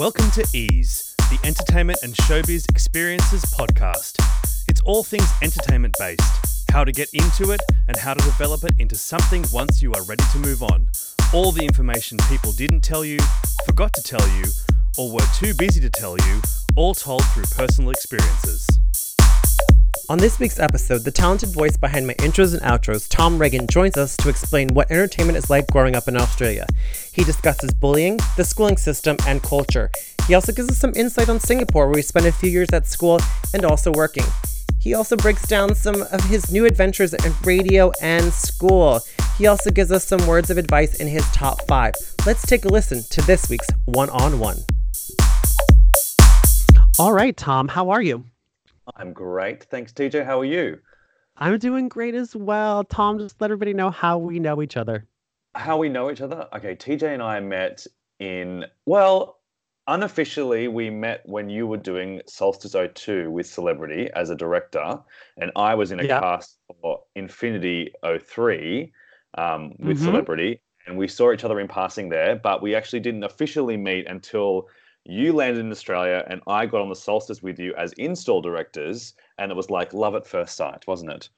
Welcome to Ease, the Entertainment and Showbiz Experiences podcast. It's all things entertainment based, how to get into it, and how to develop it into something once you are ready to move on. All the information people didn't tell you, forgot to tell you, or were too busy to tell you, all told through personal experiences. On this week's episode, the talented voice behind my intros and outros, Tom Ragen, joins us to explain what entertainment is like growing up in Australia. He discusses bullying, the schooling system, and culture. He also gives us some insight on Singapore, where he spent a few years at school and also working. He also breaks down some of his new adventures in radio and school. He also gives us some words of advice in his top five. Let's take a listen to this week's one on one. All right, Tom, how are you? I'm great. Thanks, TJ. How are you? I'm doing great as well. Tom, just let everybody know how we know each other. How we know each other? Okay, TJ and I met in, well, unofficially, we met when you were doing Solstice 02 with Celebrity as a director, and I was in a yeah. cast for Infinity 03 um, with mm-hmm. Celebrity, and we saw each other in passing there, but we actually didn't officially meet until you landed in Australia and I got on the Solstice with you as install directors, and it was like love at first sight, wasn't it?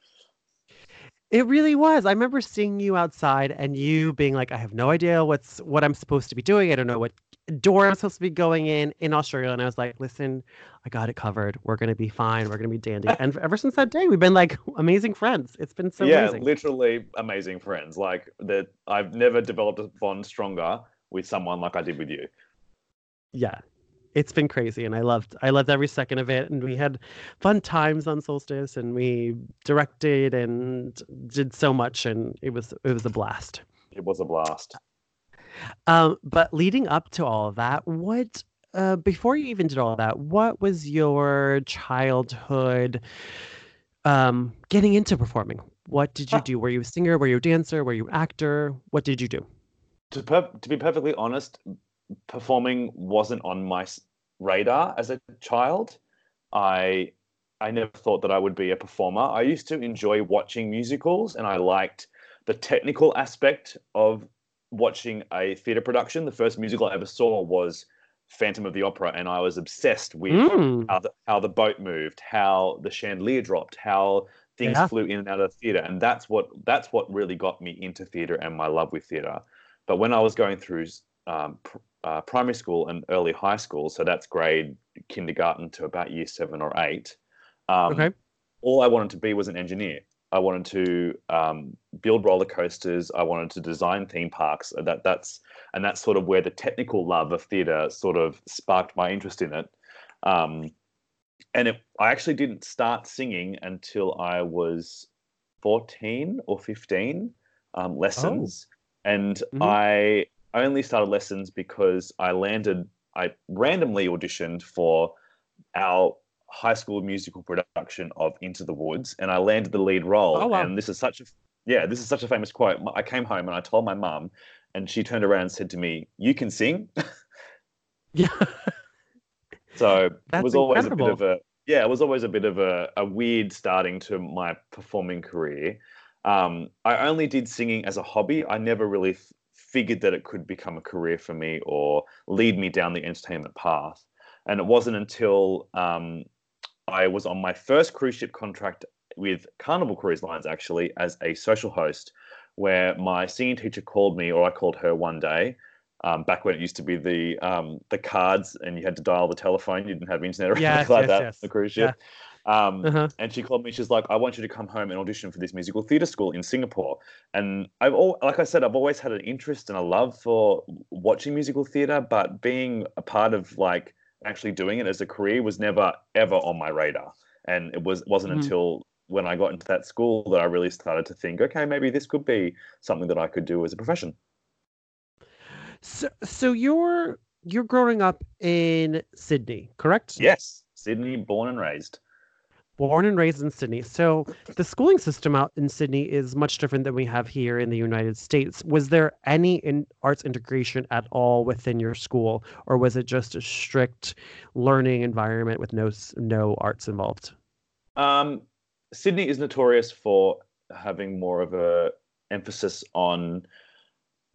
It really was. I remember seeing you outside and you being like, I have no idea what's what I'm supposed to be doing. I don't know what door I'm supposed to be going in in Australia. And I was like, listen, I got it covered. We're gonna be fine. We're gonna be dandy. and ever since that day, we've been like amazing friends. It's been so yeah, amazing. literally amazing friends. Like that I've never developed a bond stronger with someone like I did with you yeah. It's been crazy and i loved i loved every second of it and we had fun times on solstice and we directed and did so much and it was it was a blast. It was a blast. Um but leading up to all of that what uh before you even did all that what was your childhood um getting into performing? What did you do? Were you a singer? Were you a dancer? Were you an actor? What did you do? To, per- to be perfectly honest performing wasn't on my radar as a child. I I never thought that I would be a performer. I used to enjoy watching musicals and I liked the technical aspect of watching a theater production. The first musical I ever saw was Phantom of the Opera, and I was obsessed with mm. how, the, how the boat moved, how the chandelier dropped, how things yeah. flew in and out of the theater, and that's what that's what really got me into theater and my love with theater. But when I was going through um, uh, primary school and early high school, so that's grade kindergarten to about year seven or eight. Um, okay. All I wanted to be was an engineer. I wanted to um, build roller coasters. I wanted to design theme parks. That that's and that's sort of where the technical love of theatre sort of sparked my interest in it. Um, and it, I actually didn't start singing until I was fourteen or fifteen um, lessons, oh. and mm-hmm. I I only started lessons because I landed, I randomly auditioned for our high school musical production of Into the Woods, and I landed the lead role. Oh, wow. And this is such a, yeah, this is such a famous quote. I came home and I told my mum, and she turned around and said to me, "You can sing." yeah. so That's it was always incredible. a bit of a yeah, it was always a bit of a, a weird starting to my performing career. Um, I only did singing as a hobby. I never really figured that it could become a career for me or lead me down the entertainment path. And it wasn't until um, I was on my first cruise ship contract with Carnival Cruise Lines, actually, as a social host, where my singing teacher called me, or I called her one day. Um, back when it used to be the um, the cards and you had to dial the telephone, you didn't have internet or anything yes, like yes, that yes. on the cruise ship. Um, uh-huh. And she called me. She's like, "I want you to come home and audition for this musical theatre school in Singapore." And I've, all, like I said, I've always had an interest and a love for watching musical theatre, but being a part of like actually doing it as a career was never ever on my radar. And it was wasn't mm-hmm. until when I got into that school that I really started to think, okay, maybe this could be something that I could do as a profession. So, so you're you're growing up in Sydney, correct? Yes, Sydney, born and raised born and raised in Sydney. So the schooling system out in Sydney is much different than we have here in the United States. Was there any in arts integration at all within your school, or was it just a strict learning environment with no no arts involved? Um, Sydney is notorious for having more of a emphasis on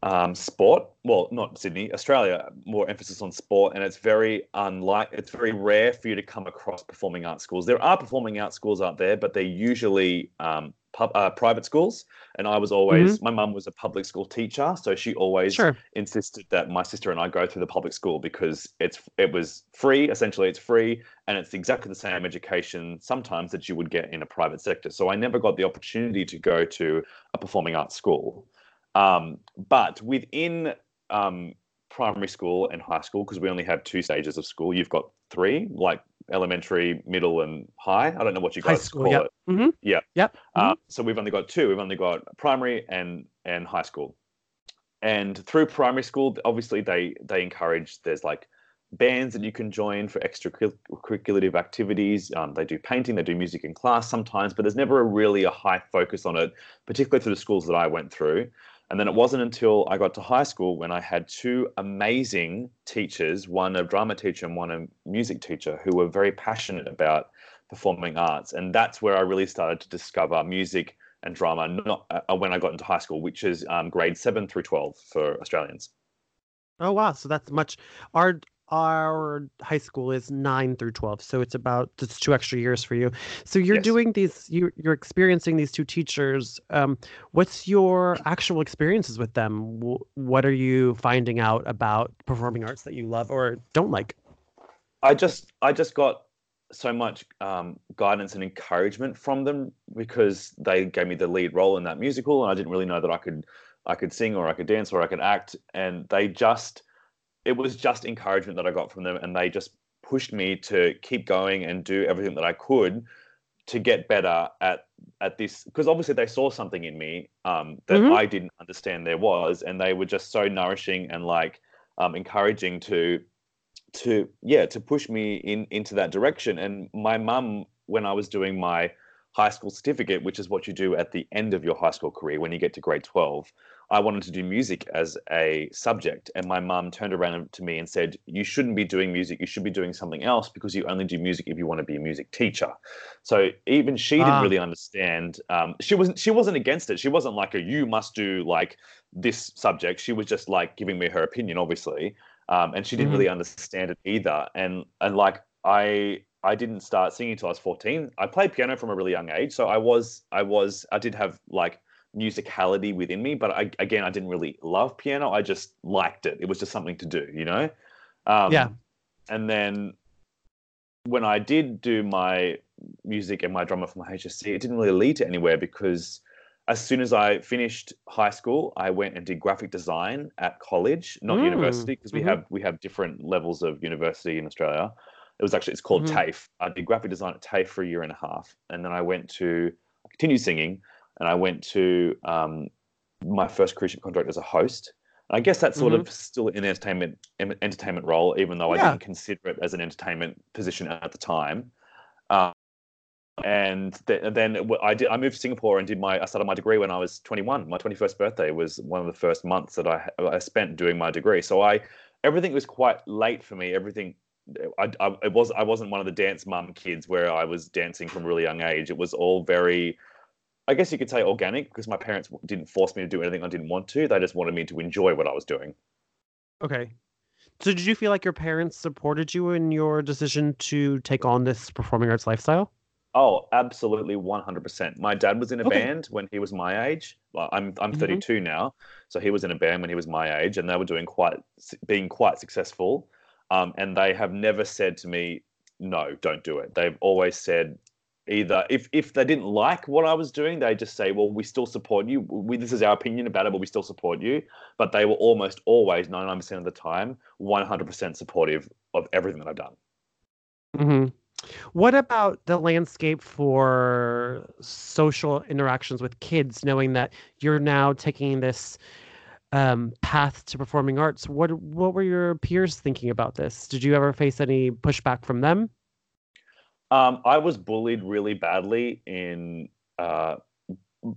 um, sport. Well, not Sydney, Australia. More emphasis on sport, and it's very unlike. It's very rare for you to come across performing arts schools. There are performing arts schools out there, but they're usually um, pub, uh, private schools. And I was always. Mm-hmm. My mum was a public school teacher, so she always Sure. insisted that my sister and I go through the public school because it's it was free. Essentially, it's free, and it's exactly the same education sometimes that you would get in a private sector. So I never got the opportunity to go to a performing arts school. Um, but within um, primary school and high school, because we only have two stages of school, you've got three, like elementary, middle, and high. I don't know what you guys school, call yep. it. Mm-hmm. Yeah. Yep. Uh, so we've only got two. We've only got primary and and high school. And through primary school, obviously they they encourage there's like bands that you can join for extracurricular activities. Um, they do painting, they do music in class sometimes, but there's never a really a high focus on it, particularly through the schools that I went through. And then it wasn't until I got to high school when I had two amazing teachers, one a drama teacher and one a music teacher, who were very passionate about performing arts. And that's where I really started to discover music and drama not uh, when I got into high school, which is um, grade seven through 12 for Australians. Oh wow, so that's much. Our our high school is nine through twelve, so it's about it's two extra years for you. So you're Yes. doing these, you you're experiencing these two teachers. Um, what's your actual experiences with them? Wh- What are you finding out about performing arts that you love or don't like? I just I just got so much um, guidance and encouragement from them because they gave me the lead role in that musical, and I didn't really know that I could I could sing or I could dance or I could act, and they just it was just encouragement that I got from them, and they just pushed me to keep going and do everything that I could to get better at at this because obviously they saw something in me um, that Mhm. I didn't understand there was, and they were just so nourishing and like um, encouraging to to yeah to push me in into that direction and my mum when i was doing my high school certificate which is what you do at the end of your high school career when you get to grade 12 i wanted to do music as a subject and my mum turned around to me and said you shouldn't be doing music you should be doing something else because you only do music if you want to be a music teacher so even she Ah. didn't really understand um, she wasn't she wasn't against it she wasn't like a you must do like this subject she was just like giving me her opinion obviously um, and she didn't Mhm. really understand it either. And and like I I didn't start singing until I was fourteen. I played piano from a really young age, so I was I was I did have like musicality within me, but I, again I didn't really love piano. I just liked it. It was just something to do, you know. Um, Yeah. And then when I did do my music and my drama for my HSC, it didn't really lead to anywhere because as soon as I finished high school, I went and did graphic design at college, not Mm, university, because we mhm. have we have different levels of university in Australia. It was actually it's called Mhm. TAFE. I did graphic design at TAFE for a year and a half, and then I went to I continued singing, and I went to um, my first cruise ship contract as a host. I guess that's sort of still an entertainment entertainment role, even though I Yeah. didn't consider it as an entertainment position at the time. Um, and th- then I did. I moved to Singapore and did my. I started my degree when I was 21. My 21st birthday was one of the first months that I I spent doing my degree. So I everything was quite late for me. Everything. I, I it was I wasn't one of the dance mum kids where I was dancing from a really young age. It was all very, I guess you could say organic because my parents didn't force me to do anything I didn't want to. They just wanted me to enjoy what I was doing. Okay. So did you feel like your parents supported you in your decision to take on this performing arts lifestyle? Oh, absolutely, one hundred percent. My dad was in a Okay. band when he was my age. Well, I'm I'm Mhm. 32 now, so he was in a band when he was my age, and they were doing quite being quite successful. Um, and they have never said to me, "No, don't do it." They've always said, either if if they didn't like what I was doing, they just say, "Well, we still support you. We, this is our opinion about it, but we still support you." But they were almost always, 99% of the time, 100% supportive of everything that I've done. hmm What about the landscape for social interactions with kids, knowing that you're now taking this um, path to performing arts? What what were your peers thinking about this? Did you ever face any pushback from them? Um, I was bullied really badly in uh,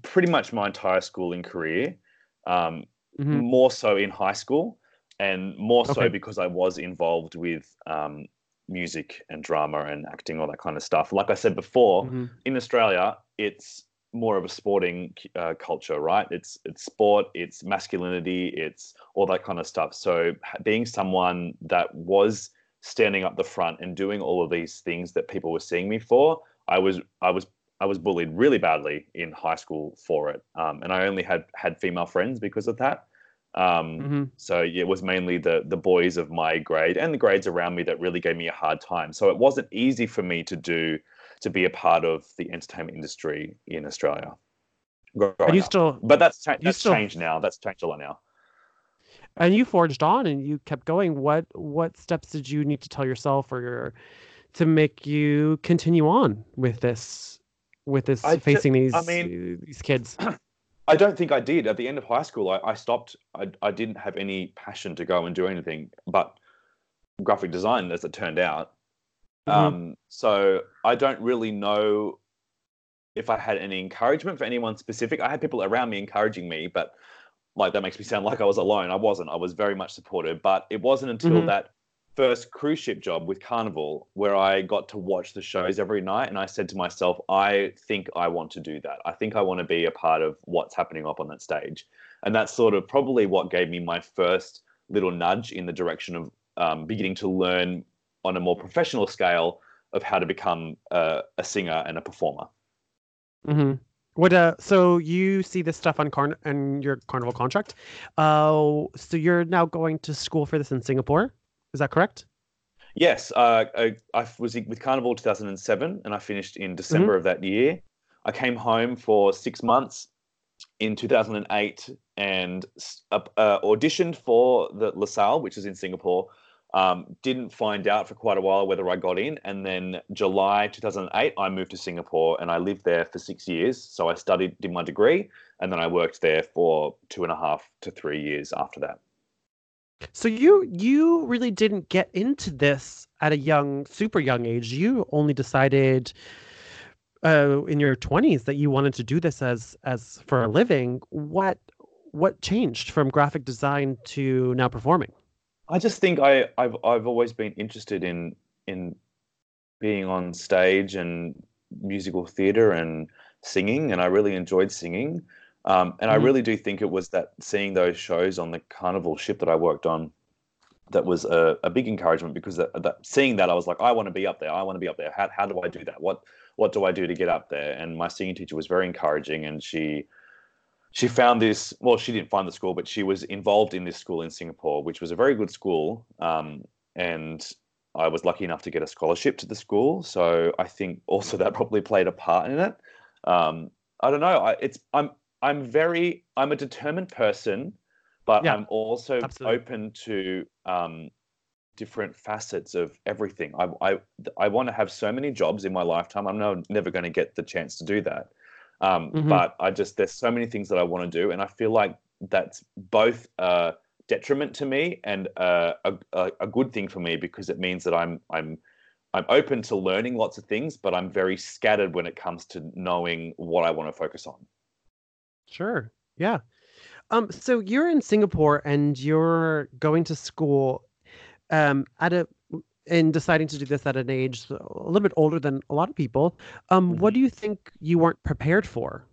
pretty much my entire schooling career, um, Mhm. more so in high school, and more so Okay. because I was involved with um, music and drama and acting, all that kind of stuff. Like I said before, Mhm. in Australia, it's more of a sporting uh, culture, right? It's it's sport, it's masculinity, it's all that kind of stuff. So being someone that was standing up the front and doing all of these things that people were seeing me for, I was I was I was bullied really badly in high school for it, um, and I only had had female friends because of that. Um, mm-hmm. So it was mainly the the boys of my grade and the grades around me that really gave me a hard time. So it wasn't easy for me to do to be a part of the entertainment industry in Australia. And you still, but that's cha- that's still, changed now. That's changed a lot now. And you forged on, and you kept going. What what steps did you need to tell yourself or your to make you continue on with this with this I facing these I mean, these kids? I don't think I did. At the end of high school, I, I stopped. I, I didn't have any passion to go and do anything but graphic design, as it turned out. Mm-hmm. Um, so I don't really know if I had any encouragement for anyone specific. I had people around me encouraging me, but like that makes me sound like I was alone. I wasn't. I was very much supported, but it wasn't until mm-hmm. that first cruise ship job with Carnival where I got to watch the shows every night and I said to myself, I think I want to do that. I think I want to be a part of what's happening up on that stage. And that's sort of probably what gave me my first little nudge in the direction of um, beginning to learn on a more professional scale of how to become a singer and a performer. Mm-hmm. What uh? So you see this stuff on Carn and your Carnival contract. Uh, so you're now going to school for this in Singapore. Is that correct? Yes, uh, I, I, was with Carnival 2007, and I finished in December mm-hmm. of that year. I came home for six months in 2008 and uh, uh, auditioned for the LaSalle, which is in Singapore, um, didn't find out for quite a while whether I got in, and then July 2008, I moved to Singapore and I lived there for six years. So I studied, did my degree, and then I worked there for two and a half to three years after that. So you you really didn't get into this at a young, super young age. You only decided uh, in your 20s that you wanted to do this as as for a living. What what changed from graphic design to now performing? I just think I, I've I've always been interested in in being on stage and musical theatre and singing, and I really enjoyed singing. Um, and mm. I really do think it was that seeing those shows on the Carnival ship that I worked on that was a, a big encouragement because that, that, seeing that I was like, I want to be up there. I want to be up there. How, how do I do that? What what do I do to get up there? And my singing teacher was very encouraging, and she she found this. Well, she didn't find the school, but she was involved in this school in Singapore, which was a very good school. Um, and I was lucky enough to get a scholarship to the school, so I think also that probably played a part in it. Um, I don't know. I, it's I'm I'm very I'm a determined person, but yeah, I'm also absolutely. open to um, different facets of everything. I I I want to have so many jobs in my lifetime. I'm no, never going to get the chance to do that. Um, mm-hmm. But I just there's so many things that I want to do, and I feel like that's both a detriment to me and a, a, a good thing for me because it means that I'm I'm I'm open to learning lots of things, but I'm very scattered when it comes to knowing what I want to focus on. Sure. Yeah. Um, so you're in Singapore and you're going to school um, at a and deciding to do this at an age a little bit older than a lot of people. Um, what mm-hmm. do you think you weren't prepared for?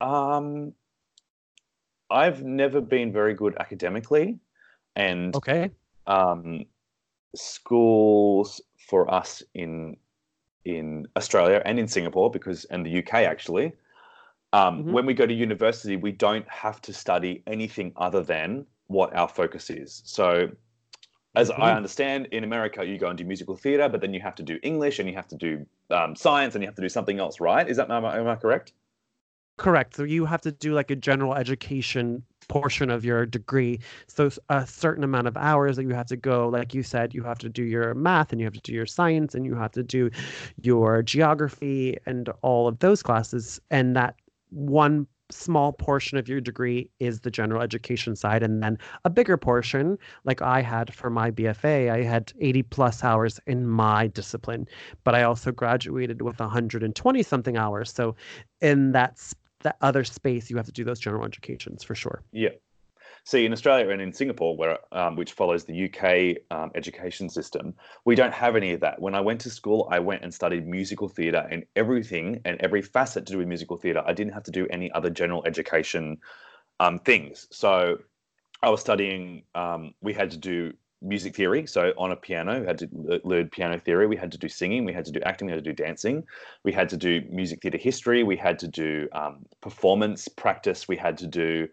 Um, I've never been very good academically, and okay. Um, schools for us in in Australia and in Singapore because and the UK actually um, mm-hmm. When we go to university, we don't have to study anything other than what our focus is. So, as mm-hmm. I understand, in America, you go and do musical theater, but then you have to do English and you have to do um, science and you have to do something else, right? Is that am I, am I correct? Correct. So you have to do like a general education portion of your degree. So a certain amount of hours that you have to go, like you said, you have to do your math and you have to do your science and you have to do your geography and all of those classes. And that one small portion of your degree is the general education side and then a bigger portion like i had for my bfa i had 80 plus hours in my discipline but i also graduated with 120 something hours. So in that that other space you have to do those general educations for sure. Yeah See, in Australia and in Singapore, where um, which follows the UK um, education system, we don't have any of that. When I went to school, I went and studied musical theatre and everything and every facet to do with musical theatre. I didn't have to do any other general education um, things. So I was studying. Um, we had to do music theory. So on a piano, we had to learn piano theory. We had to do singing. We had to do acting. We had to do dancing. We had to do music theatre history. We had to do um, performance practice. We had to do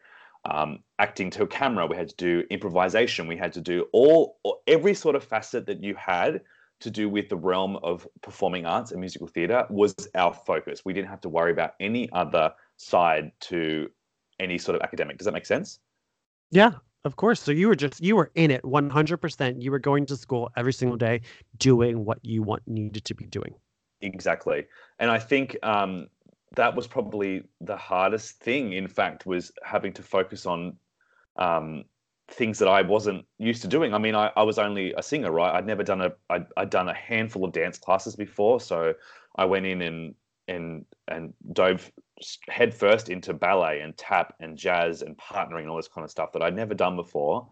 um, acting to a camera. We had to do improvisation. We had to do all every sort of facet that you had to do with the realm of performing arts and musical theatre was our focus. We didn't have to worry about any other side to any sort of academic. Does that make sense? Yeah, of course. So you were just you were in it 100%. You were going to school every single day doing what you want needed to be doing. Exactly. And I think um, that was probably the hardest thing in fact was having to focus on um, things that I wasn't used to doing. I mean, I, I was only a singer, right? I'd never done a I'd, I'd done a handful of dance classes before, so I went in and and and dove headfirst into ballet and tap and jazz and partnering and all this kind of stuff that I'd never done before.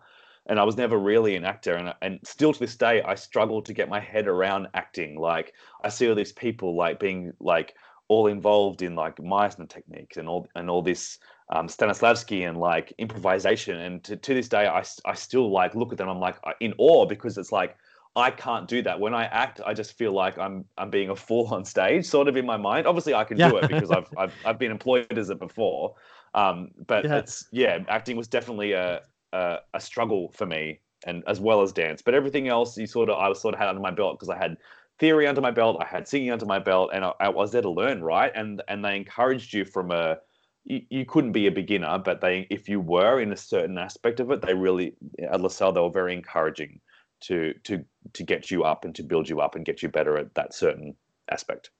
And I was never really an actor, and and still to this day, I struggle to get my head around acting. Like I see all these people like being like all involved in like Meisner techniques and all and all this um, Stanislavski and like improvisation. And to, to this day, I, I still like look at them. I'm like in awe because it's like I can't do that. When I act, I just feel like I'm I'm being a fool on stage, sort of in my mind. Obviously, I can yeah. do it because I've, I've I've been employed as it before. Um, but yeah. it's yeah, acting was definitely a, a, a struggle for me, and as well as dance. But everything else, you sort of I was sort of had under my belt because I had theory under my belt, I had singing under my belt, and I, I was there to learn, right? And and they encouraged you from a you, you couldn't be a beginner, but they if you were in a certain aspect of it, they really at LaSalle they were very encouraging to to to get you up and to build you up and get you better at that certain aspect.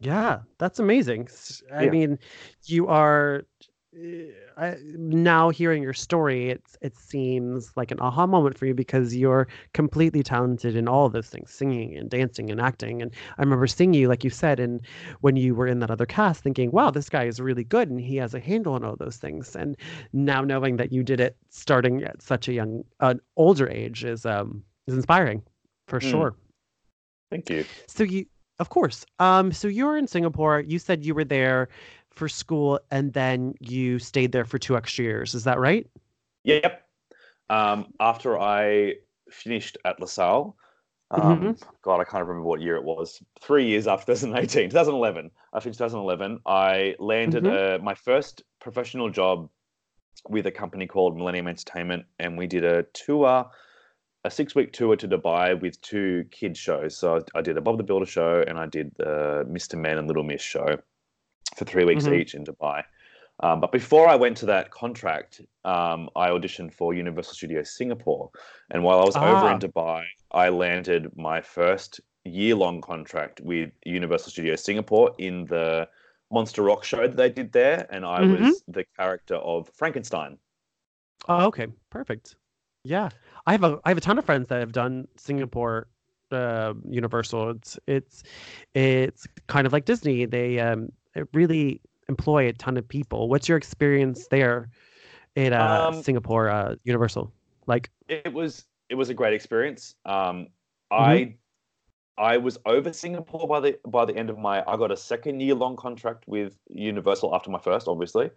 Yeah, that's amazing. I yeah. mean, you are I, now hearing your story, it it seems like an aha moment for you because you're completely talented in all of those things, singing and dancing and acting. And I remember seeing you, like you said, and when you were in that other cast, thinking, "Wow, this guy is really good and he has a handle on all those things." And now knowing that you did it starting at such a young, an older age is um is inspiring, for mm. sure. Thank you. So you, of course. Um, so you're in Singapore. You said you were there for school and then you stayed there for two extra years. Is that right? Yep. Um, after I finished at LaSalle, um, mm-hmm. God, I can't remember what year it was. Three years after 2018, 2011. I finished 2011. I landed mm-hmm. my first professional job with a company called Millennium Entertainment, and we did a tour, a six-week tour to Dubai with two kids shows. So I did a Bob the Builder show, and I did the Mr. Men and Little Miss show for three weeks mm-hmm. each in Dubai. Um, but before I went to that contract, um, I auditioned for Universal Studios Singapore. And while I was ah. over in ah. Dubai, I landed my first year long contract with Universal Studios Singapore in the Monster Rock show that they did there. And I mm-hmm. was the character of Frankenstein. Oh, okay. Perfect. Yeah. I have a I have a ton of friends that have done Singapore uh, Universal. It's it's it's kind of like Disney. They um really employ a ton of people. What's your experience there at uh, um, Singapore uh, Universal? Like it was it was a great experience. Um, mm-hmm. I I was over Singapore by the by the end of my I got a second year long contract with Universal after my first, obviously.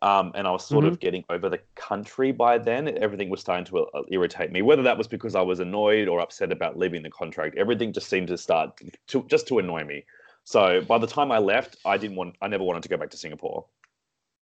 Um, and I was sort mm-hmm. of getting over the country by then. Everything was starting to uh, irritate me. Whether that was because I was annoyed or upset about leaving the contract, everything just seemed to start to just to annoy me. So by the time I left, I didn't want, I never wanted to go back to Singapore.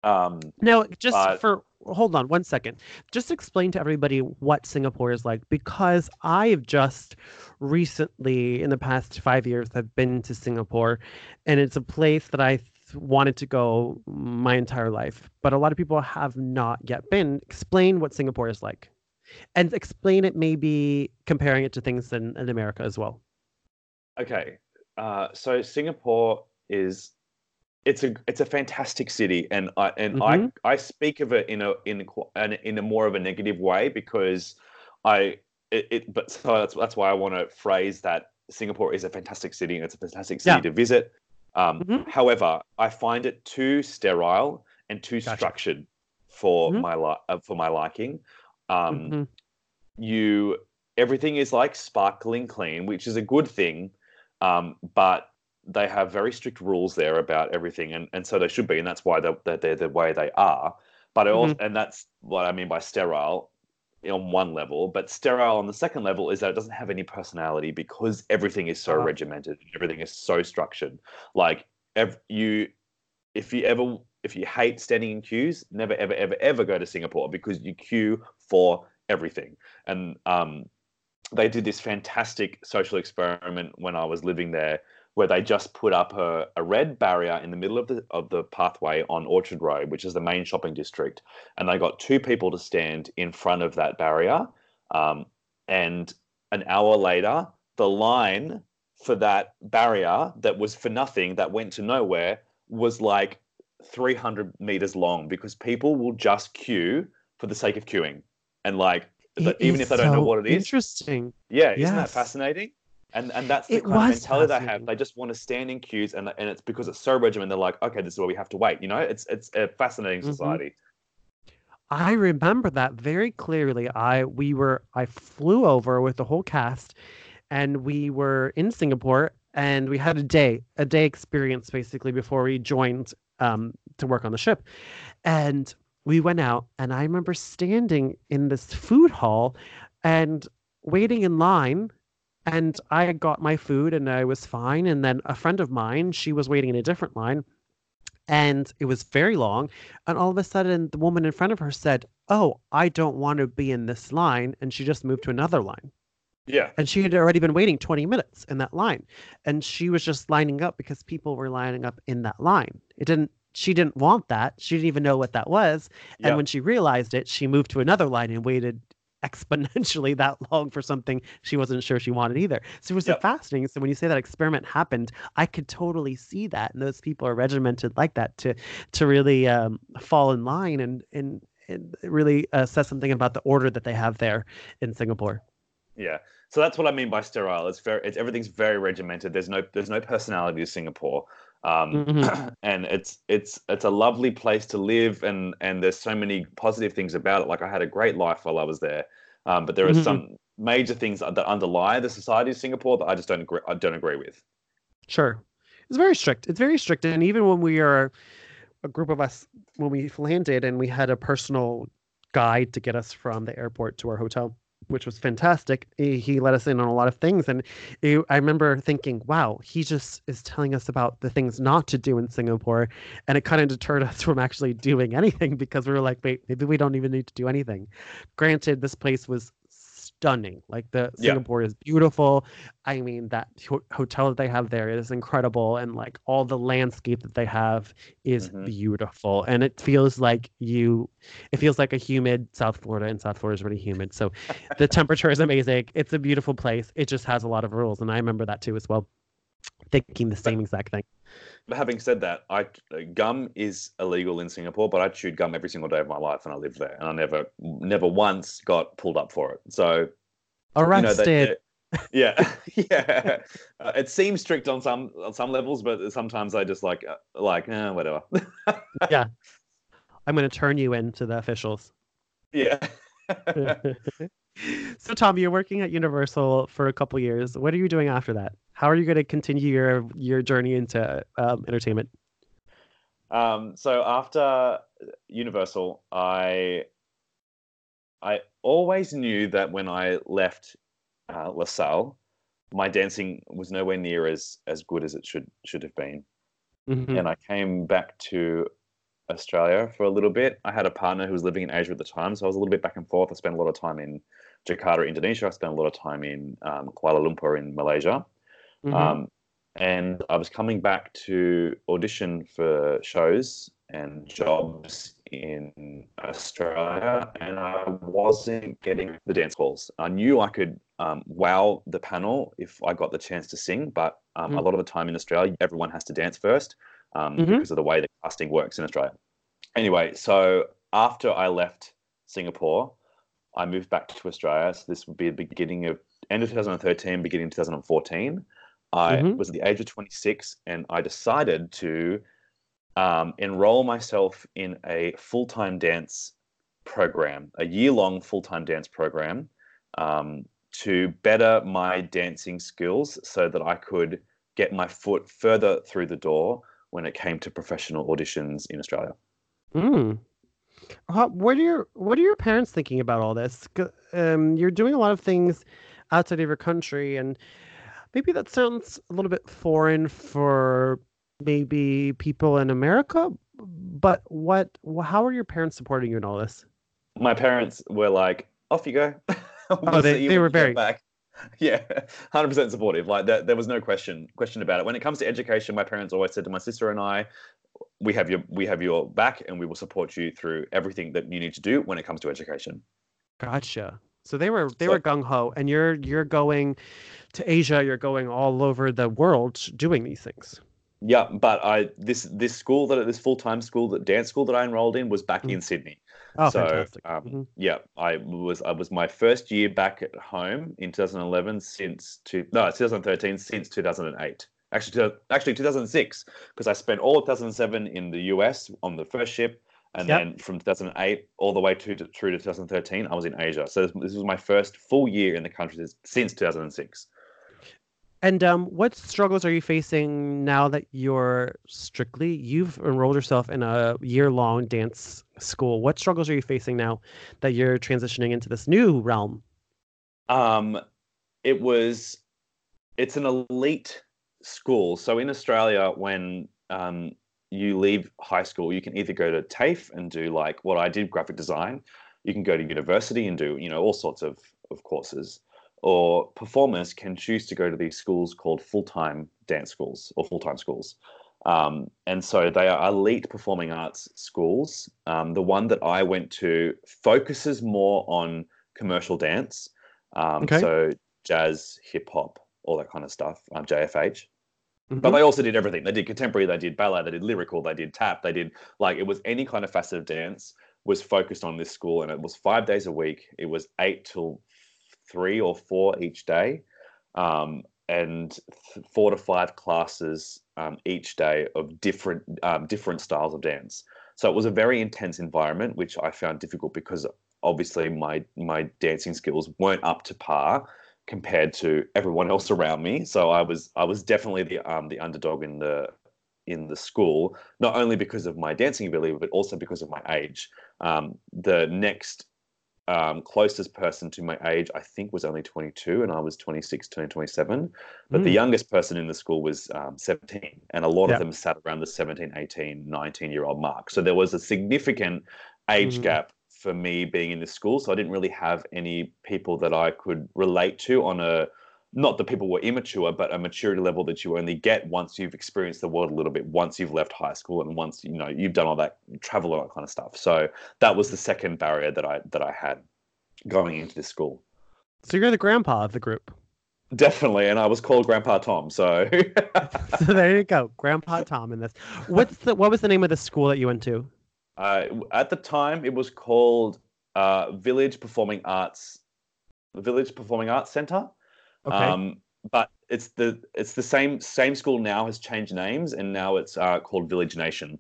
Um, now, just but... for hold on one second, just explain to everybody what Singapore is like because I have just recently, in the past five years, have been to Singapore, and it's a place that I wanted to go my entire life, but a lot of people have not yet been. Explain what Singapore is like, and explain it maybe comparing it to things in, in America as well. Okay, uh, so Singapore is it's a it's a fantastic city, and I and mm-hmm. I I speak of it in a in a, in a more of a negative way because I it, it but so that's that's why I want to phrase that Singapore is a fantastic city and it's a fantastic city yeah. to visit. Um, mm-hmm. However, I find it too sterile and too gotcha. structured. for Mhm. my li- uh, for my liking. Um, Mhm. you everything is like sparkling clean, which is a good thing. Um, but they have very strict rules there about everything, and, and so they should be, and that's why they're, they're, they're the way they are. But I also, and that's what I mean by sterile on one level, but sterile on the second level is that it doesn't have any personality because everything is so Ah. regimented, everything is so structured. Like ev- you, if you ever if you hate standing in queues, never ever ever ever go to Singapore because you queue for everything. And um, they did this fantastic social experiment when I was living there, where they just put up a, a red barrier in the middle of the of the pathway on Orchard Road, which is the main shopping district, and they got two people to stand in front of that barrier. Um, and an hour later, the line for that barrier that was for nothing, that went to nowhere, was like 300 meters long because people will just queue for the sake of queuing. And like, It even if they don't know what it is, Interesting. yeah, isn't that fascinating? And and that's the It kind of mentality they have. They just want to stand in queues, and and it's because it's so regimented. They're like, okay, this is where we have to wait. You know, it's it's a fascinating Mhm. society. I remember that very clearly. I we were I flew over with the whole cast and we were in Singapore and we had a day, a day experience basically before we joined um to work on the ship. And we went out and I remember standing in this food hall and waiting in line and I got my food and I was fine and then a friend of mine, she was waiting in a different line and it was very long and all of a sudden the woman in front of her said oh i don't want to be in this line and she just moved to another line. Yeah, and she had already been waiting 20 minutes in that line and she was just lining up because people were lining up in that line. It didn't she didn't want that. She didn't even know what that was. And when she realized it she moved to another line and waited exponentially that long for something she wasn't sure she wanted either. So it was Yep. fascinating. So when you say that experiment happened i could totally see that. And those people are regimented like that to to really um, fall in line and and, and really uh, says something about the order that they have there in singapore yeah. So that's what I mean by sterile. It's very, it's everything's very regimented. There's no, there's no personality to Singapore, um, Mhm. and it's, it's, it's a lovely place to live, and and there's so many positive things about it. Like I had a great life while I was there, um, but there are Mhm. some major things that underlie the society of Singapore that I just don't agree, I don't agree with. Sure. It's very strict. It's very strict. And even when we are a group of us, when we landed and we had a personal guide to get us from the airport to our hotel, which was fantastic, he, let us in on a lot of things. And I remember thinking, wow, he just is telling us about the things not to do in Singapore. And it kind of deterred us from actually doing anything because we were like, wait, maybe we don't even need to do anything. Granted, this place was stunning. Like the Yeah. Singapore is beautiful. I mean, that ho- hotel that they have there is incredible, and like all the landscape that they have is Mhm. beautiful. And it feels like you, it feels like a humid South Florida, and South Florida is really humid. So the temperature is amazing. It's a beautiful place. It just has a lot of rules, and I remember that too as well. Thinking the same exact thing. But having said that, I gum is illegal in Singapore, but I chewed gum every single day of my life, and I lived there, and I never, never once got pulled up for it. So you know, Arrested. they- yeah, yeah. Uh, it seems strict on some on some levels, but sometimes I just like uh, like eh, whatever. Yeah, I'm going to turn you into the officials. yeah. so Tom, you're working at Universal for a couple years. What are you doing after that? How are you going to continue your your journey into um, entertainment? Um, so after Universal, I I always knew that when I left uh, LaSalle, my dancing was nowhere near as as good as it should should have been. Mhm. and I came back to Australia for a little bit. I had a partner who was living in Asia at the time, so I was a little bit back and forth. I spent a lot of time in Jakarta, Indonesia. I spent a lot of time in um, Kuala Lumpur in Malaysia. Mhm. Um, and I was coming back to audition for shows and jobs in Australia, and I wasn't getting the dance calls. I knew I could um, wow the panel if I got the chance to sing, but um, a Mm. lot of the time in Australia, everyone has to dance first um, Mhm. because of the way the casting works in Australia. Anyway, so after I left Singapore, I moved back to Australia. So this would be the beginning of end of 2013, beginning of 2014. I Mhm. was at the age of 26 and I decided to um, enroll myself in a full time dance program, a year long full time dance program, um, to better my dancing skills so that I could get my foot further through the door when it came to professional auditions in Australia. Mm. How, what are your What are your parents thinking about all this? Um, you're doing a lot of things outside of your country, and maybe that sounds a little bit foreign for maybe people in America. But what? How are your parents supporting you in all this? My parents were like, "Off you go." We'll Oh, they, they were very- back. Yeah, hundred percent supportive. Like there, there was no question question about it. When it comes to education, my parents always said to my sister and I, "We have your we have your back, and we will support you through everything that you need to do when it comes to education." Gotcha. So they were they were gung ho, and you're you're going to Asia. You're going all over the world doing these things. Yeah, but I this this school that this full time school that dance school that I enrolled in was back Mm. in Sydney. Oh, so fantastic! um, Mhm. yeah, I was I was my first year back at home in 2011 since two, no 2013 since 2008. Actually, actually 2006 because I spent all of 2007 in the US on the first ship, and Yep. then from 2008 all the way to, to through to 2013 I was in Asia. So this, this was my first full year in the country since- since 2006. And um, what struggles are you facing now that you're strictly you've enrolled yourself in a year-long dance school? What struggles are you facing now that you're transitioning into this new realm? Um, it was, it's an elite school. So in Australia, when um, you leave high school, you can either go to TAFE and do like what I did, graphic design. You can go to university and do, you know, all sorts of, of courses. Or performers can choose to go to these schools called full-time dance schools or full-time schools. Um, and so they are elite performing arts schools. Um, the one that I went to focuses more on commercial dance. Um, Okay. So jazz, hip hop, all that kind of stuff. Um, JFH. But Mhm. they also did everything. They did contemporary, they did ballet, they did lyrical, they did tap, they did like it was any kind of facet of dance was focused on this school, and it was five days a week. It was eight till three or four each day, um, and th- four to five classes um, each day of different um, different styles of dance. So it was a very intense environment, which I found difficult because obviously my my dancing skills weren't up to par compared to everyone else around me. So I was I was definitely the um the underdog in the in the school, not only because of my dancing ability, but also because of my age. Um, the next um, closest person to my age, I think, was only 22, and I was 26, turning 27. But the Mm. youngest person in the school was um, 17, and a lot Yeah. of them sat around the 17, 18, 19 year old mark. So there was a significant age Mhm. gap for me being in this school. So I didn't really have any people that I could relate to on a not that people were immature, but a maturity level that you only get once you've experienced the world a little bit, once you've left high school, and once you know you've done all that travel, and all that kind of stuff. So that was the second barrier that I that I had going into this school. So you're the grandpa of the group. Definitely, and I was called Grandpa Tom. So so there you go, Grandpa Tom in this. What's the what was the name of the school that you went to? Uh, at the time, it was called uh, Village Performing Arts, Village Performing Arts Center. Okay. Um, but it's the it's the same same school now has changed names and now it's uh, called Village Nation.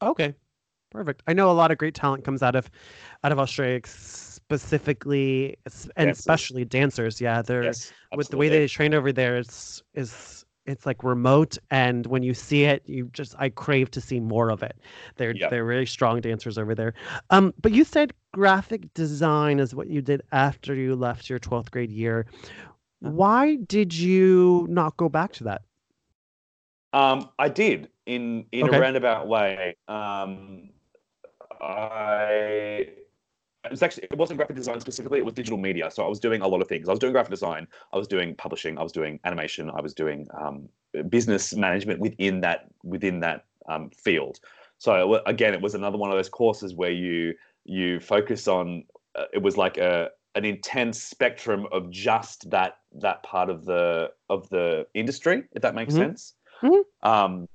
Okay, perfect. I know a lot of great talent comes out of out of Australia, specifically and Dancers. especially dancers. Yeah, they're Yes, with the way they train over there. It's is it's like remote, and when you see it, you just I crave to see more of it. They're Yep. they're really strong dancers over there. Um, but you said graphic design is what you did after you left your twelfth grade year. Why did you not go back to that? Um, I did in in Okay. a roundabout way. Um, I it was actually it wasn't graphic design specifically; it was digital media. So I was doing a lot of things. I was doing graphic design. I was doing publishing. I was doing animation. I was doing um, business management within that within that um, field. So again, it was another one of those courses where you you focus on. Uh, it was like a an intense spectrum of just that that part of the of the industry, if that makes Mhm. sense. Mhm. Um,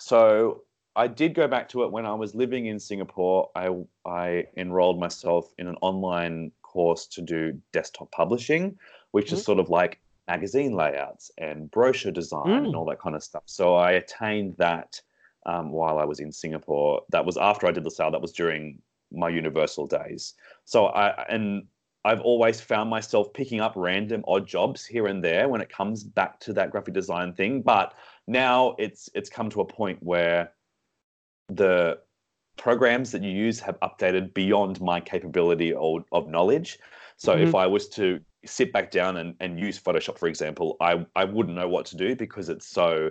so I did go back to it when I was living in Singapore. I I enrolled myself in an online course to do desktop publishing, which is Mhm. sort of like magazine layouts and brochure design and Mm. all that kind of stuff. So I attained that um, while I was in Singapore. That was after I did LaSalle. That was during my Universal days. So I and I've always found myself picking up random odd jobs here and there when it comes back to that graphic design thing. But now it's it's come to a point where the programs that you use have updated beyond my capability of, of knowledge. So mm-hmm. if I was to sit back down and, and use Photoshop, for example, I, I wouldn't know what to do because it's so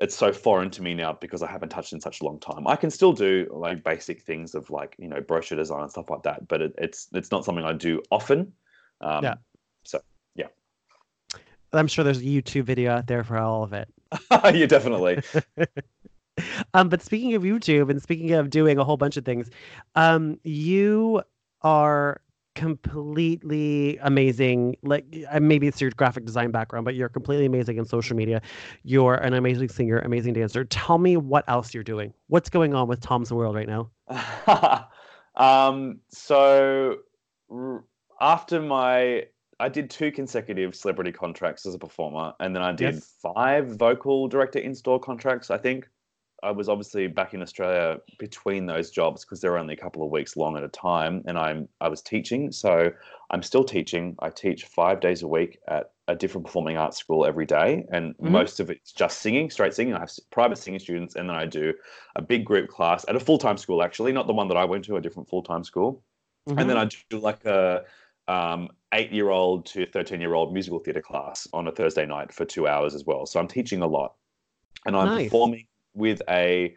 it's so foreign to me now because I haven't touched in such a long time. I can still do like basic things of like you know brochure design and stuff like that, but it, it's it's not something I do often. Um, yeah. So yeah. I'm sure there's a YouTube video out there for all of it. yeah, definitely. um, but speaking of YouTube and speaking of doing a whole bunch of things, um, you are completely amazing. Like uh, maybe it's your graphic design background but you're completely amazing in social media. You're an amazing singer amazing dancer. Tell me what else you're doing. What's going on with tom's world right now? Um so r- after my i did two consecutive celebrity contracts as a performer and then i did yes. five vocal director in-store contracts i think I was obviously back in Australia between those jobs because they're only a couple of weeks long at a time, and I'm I was teaching, so I'm still teaching. I teach five days a week at a different performing arts school every day, and mm-hmm. most of it's just singing, straight singing. I have private singing students, and then I do a big group class at a full time school, actually, not the one that I went to, a different full time school, mm-hmm. and then I do like a um, eight year old to 13 year old musical theatre class on a Thursday night for two hours as well. So I'm teaching a lot. And I'm nice. performing with a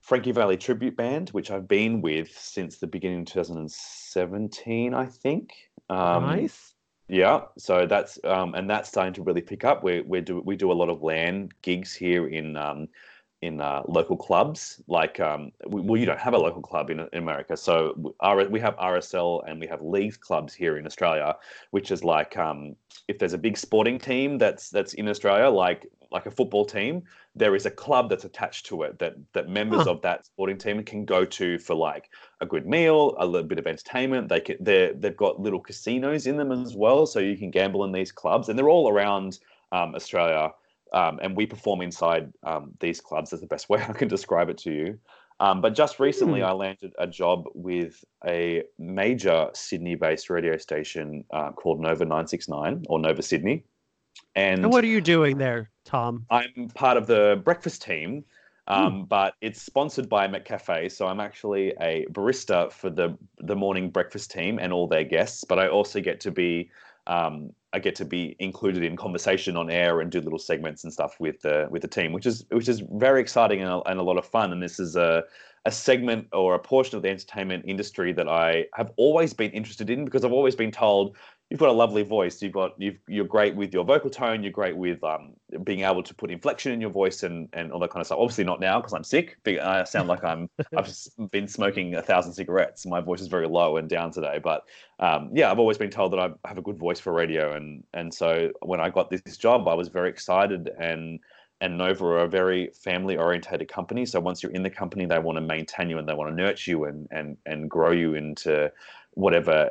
Frankie Valli tribute band, which I've been with since the beginning of 2017, I think. Um, nice. Yeah, so that's um, and that's starting to really pick up. We we do we do a lot of land gigs here in um, in uh, local clubs. Like, um, we, well, you don't have a local club in, in America, so our, we have RSL and we have league clubs here in Australia, which is like um, if there's a big sporting team that's that's in Australia, like like a football team, there is a club that's attached to it that that members huh. of that sporting team can go to for like a good meal, a little bit of entertainment. They can they they've got little casinos in them as well, so you can gamble in these clubs, and they're all around um, Australia. Um, and we perform inside um, these clubs. Is the best way I can describe it to you. Um, but just recently, mm. I landed a job with a major Sydney-based radio station uh, called Nova 969 or Nova Sydney. And, and, what are you doing there, Tom? I'm part of the breakfast team, um, mm. but it's sponsored by McCafe. So I'm actually a barista for the the morning breakfast team and all their guests. But I also get to be um, I get to be included in conversation on air and do little segments and stuff with the with the team, which is which is very exciting and a, and a lot of fun. And this is a a segment or a portion of the entertainment industry that I have always been interested in because I've always been told you've got a lovely voice. You've got you've, you're great with your vocal tone. You're great with um, being able to put inflection in your voice and, and all that kind of stuff. Obviously not now because I'm sick. I sound like I'm I've been smoking a thousand cigarettes. My voice is very low and down today. But um, yeah, I've always been told that I have a good voice for radio, and and so when I got this job, I was very excited and. And Nova are a very family orientated company. So once you're in the company, they want to maintain you and they want to nurture you and, and, and grow you into whatever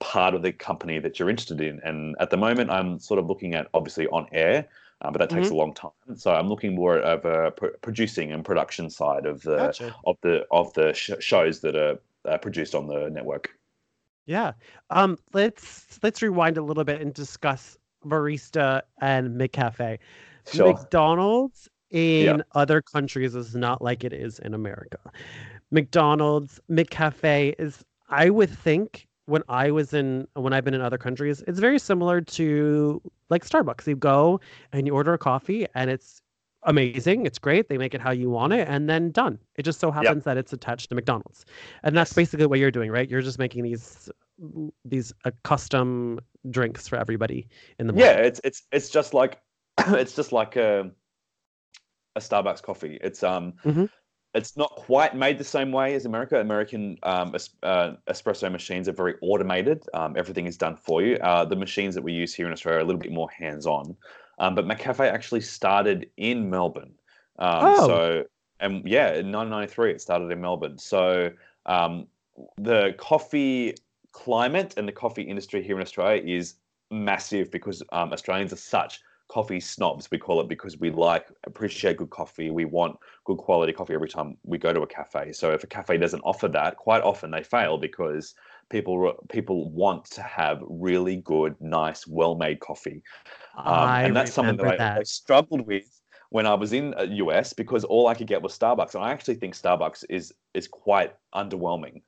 part of the company that you're interested in. And at the moment, I'm sort of looking at obviously on air, uh, but that takes mm-hmm. a long time. So I'm looking more of a pr- producing and production side of the gotcha. of the of the sh- shows that are uh, produced on the network. Yeah. Um. Let's let's rewind a little bit and discuss barista and McCafe. Sure. McDonald's in yeah. other countries is not like it is in America. McDonald's, McCafe is, I would think, when I was in when I've been in other countries, it's very similar to like Starbucks. You go and you order a coffee and it's amazing. It's great. They make it how you want it and then done. It just so happens yep. that it's attached to McDonald's. And that's basically what you're doing, right? You're just making these these uh, custom drinks for everybody in the morning. Yeah, it's it's it's just like it's just like a a Starbucks coffee. It's um mm-hmm it's not quite made the same way as America. American um, uh, espresso machines are very automated. Um, everything is done for you. Uh, the machines that we use here in Australia are a little bit more hands-on. Um, but McCafe actually started in Melbourne. Um, oh. So, and yeah, in 1993 it started in Melbourne. So um, the coffee climate and the coffee industry here in Australia is massive because um, Australians are such coffee snobs. We call it because we like appreciate good coffee. We want good quality coffee every time we go to a cafe. So if a cafe doesn't offer that, quite often they fail because people people want to have really good, nice, well-made coffee. Um, and that's something that, that. I, I struggled with when I was in US uh, because all I could get was Starbucks, and I actually think Starbucks is is quite underwhelming.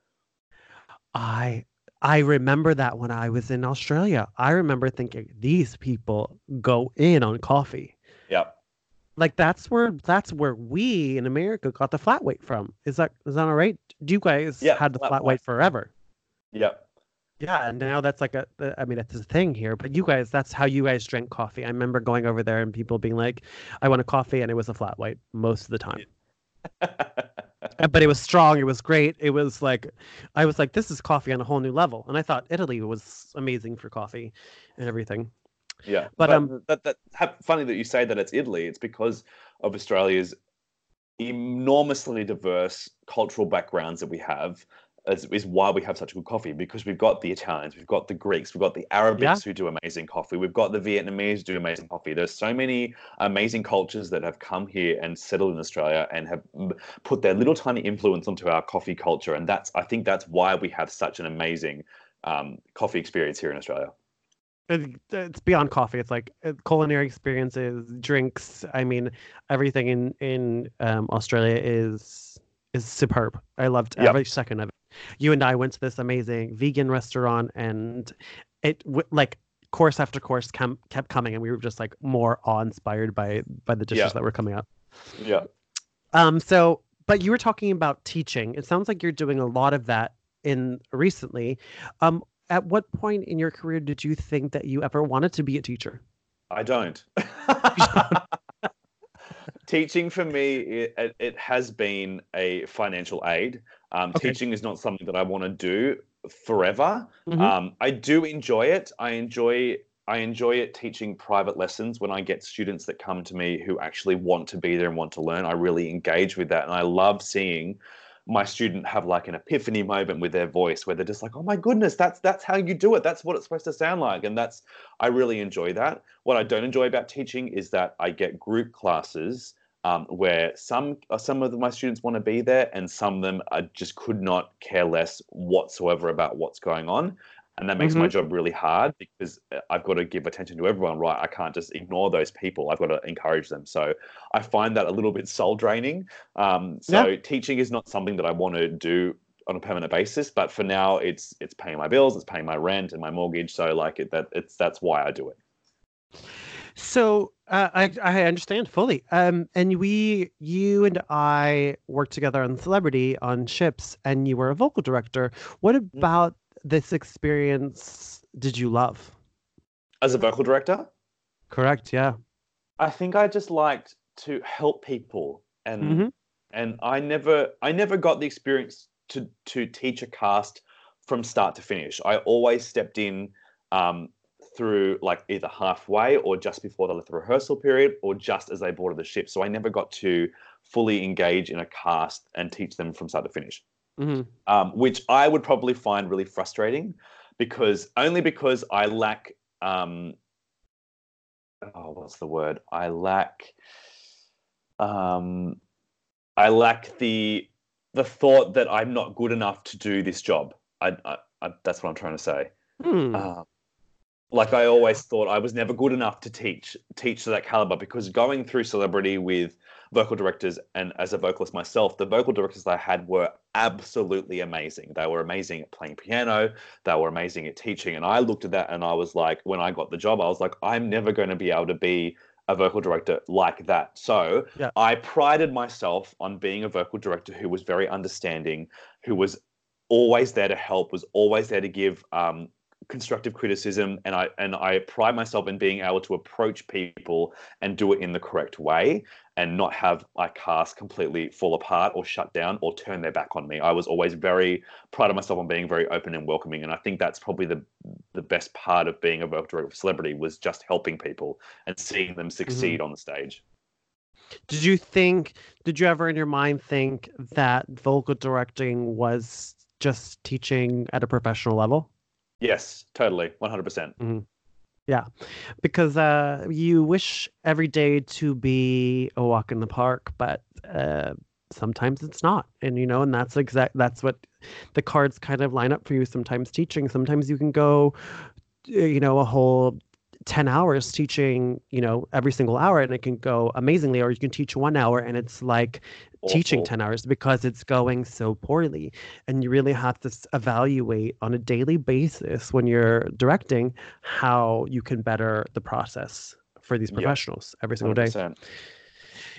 I I remember that when I was in Australia. I remember thinking these people go in on coffee. Yep. Like that's where that's where we in America got the flat white from. Is that is that all right? Do you guys yep, had the flat, flat white forever? Yep. Yeah, and now that's like a, I mean, it's a thing here, but you guys, that's how you guys drink coffee. I remember going over there and people being like, I want a coffee, and it was a flat white most of the time. but it was strong. It was great. It was like, I was like, this is coffee on a whole new level. And I thought Italy was amazing for coffee and everything. Yeah, but, but um, that, that, that funny that you say that it's Italy. It's because of Australia's enormously diverse cultural backgrounds that we have is, is why we have such good coffee because we've got the Italians, we've got the Greeks, we've got the Arabics yeah. who do amazing coffee, we've got the Vietnamese who do amazing coffee. There's so many amazing cultures that have come here and settled in Australia and have put their little tiny influence onto our coffee culture, and that's I think that's why we have such an amazing um, coffee experience here in Australia. It's beyond coffee. It's like uh, culinary experiences, drinks. I mean, everything in in um, Australia is is superb. I loved yep. every second of it you and I went to this amazing vegan restaurant, and it like course after course com- kept coming, and we were just like more awe inspired by by the dishes yeah. that were coming up. Yeah. Um. So, but you were talking about teaching. It sounds like you're doing a lot of that in recently. Um. At what point in your career did you think that you ever wanted to be a teacher? I don't. Teaching for me, it, it has been a financial aid. Um, okay. Teaching is not something that I want to do forever. Mm-hmm. Um, I do enjoy it. I enjoy I enjoy it teaching private lessons when I get students that come to me who actually want to be there and want to learn. I really engage with that, and I love seeing my student have like an epiphany moment with their voice where they're just like, "Oh my goodness, that's that's how you do it. That's what it's supposed to sound like." And that's I really enjoy that. What I don't enjoy about teaching is that I get group classes um, where some uh, some of my students want to be there, and some of them I just could not care less whatsoever about what's going on, and that makes mm-hmm. my job really hard because uh, I've got to give attention to everyone. Right, I can't just ignore those people. I've got to encourage them. So I find that a little bit soul draining. Um, so yeah. teaching is not something that I want to do on a permanent basis but for now it's it's paying my bills it's paying my rent and my mortgage so like it, that it's that's why i do it so uh, I I understand fully. Um, and we, you and I worked together on Celebrity on ships, and you were a vocal director. What mm. about this experience did you love? As a vocal director? Correct. Yeah. I think I just liked to help people, and mm-hmm. and I never I never got the experience to to teach a cast from start to finish. I always stepped in um, through like either halfway or just before left the rehearsal period or just as they boarded the ship. So I never got to fully engage in a cast and teach them from start to finish, mm-hmm. um, which I would probably find really frustrating because only because I lack, um, oh, what's the word? I lack, um, I lack the the thought that I'm not good enough to do this job. I, I, I that's what I'm trying to say. Hmm. Uh, like I always thought I was never good enough to teach teach to that caliber because going through celebrity with vocal directors and as a vocalist myself, the vocal directors I had were absolutely amazing. They were amazing at playing piano, they were amazing at teaching. And I looked at that and I was like, when I got the job, I was like, I'm never going to be able to be a vocal director like that. So yeah. I prided myself on being a vocal director who was very understanding, who was always there to help, was always there to give um, constructive criticism and I and I pride myself in being able to approach people and do it in the correct way and not have my cast completely fall apart or shut down or turn their back on me. I was always very proud of myself on being very open and welcoming and I think that's probably the the best part of being a vocal director for celebrity was just helping people and seeing them succeed mm-hmm. on the stage. Did you think did you ever in your mind think that vocal directing was just teaching at a professional level? Yes, totally, one hundred percent. Mm-hmm. Yeah, because uh, you wish every day to be a walk in the park, but uh, sometimes it's not. And you know, and that's exact. That's what the cards kind of line up for you. Sometimes teaching. Sometimes you can go, you know, a whole 10 hours teaching, you know, every single hour and it can go amazingly, or you can teach one hour and it's like Awful. teaching 10 hours because it's going so poorly. And you really have to evaluate on a daily basis when you're directing how you can better the process for these professionals yep. every single 100%. day.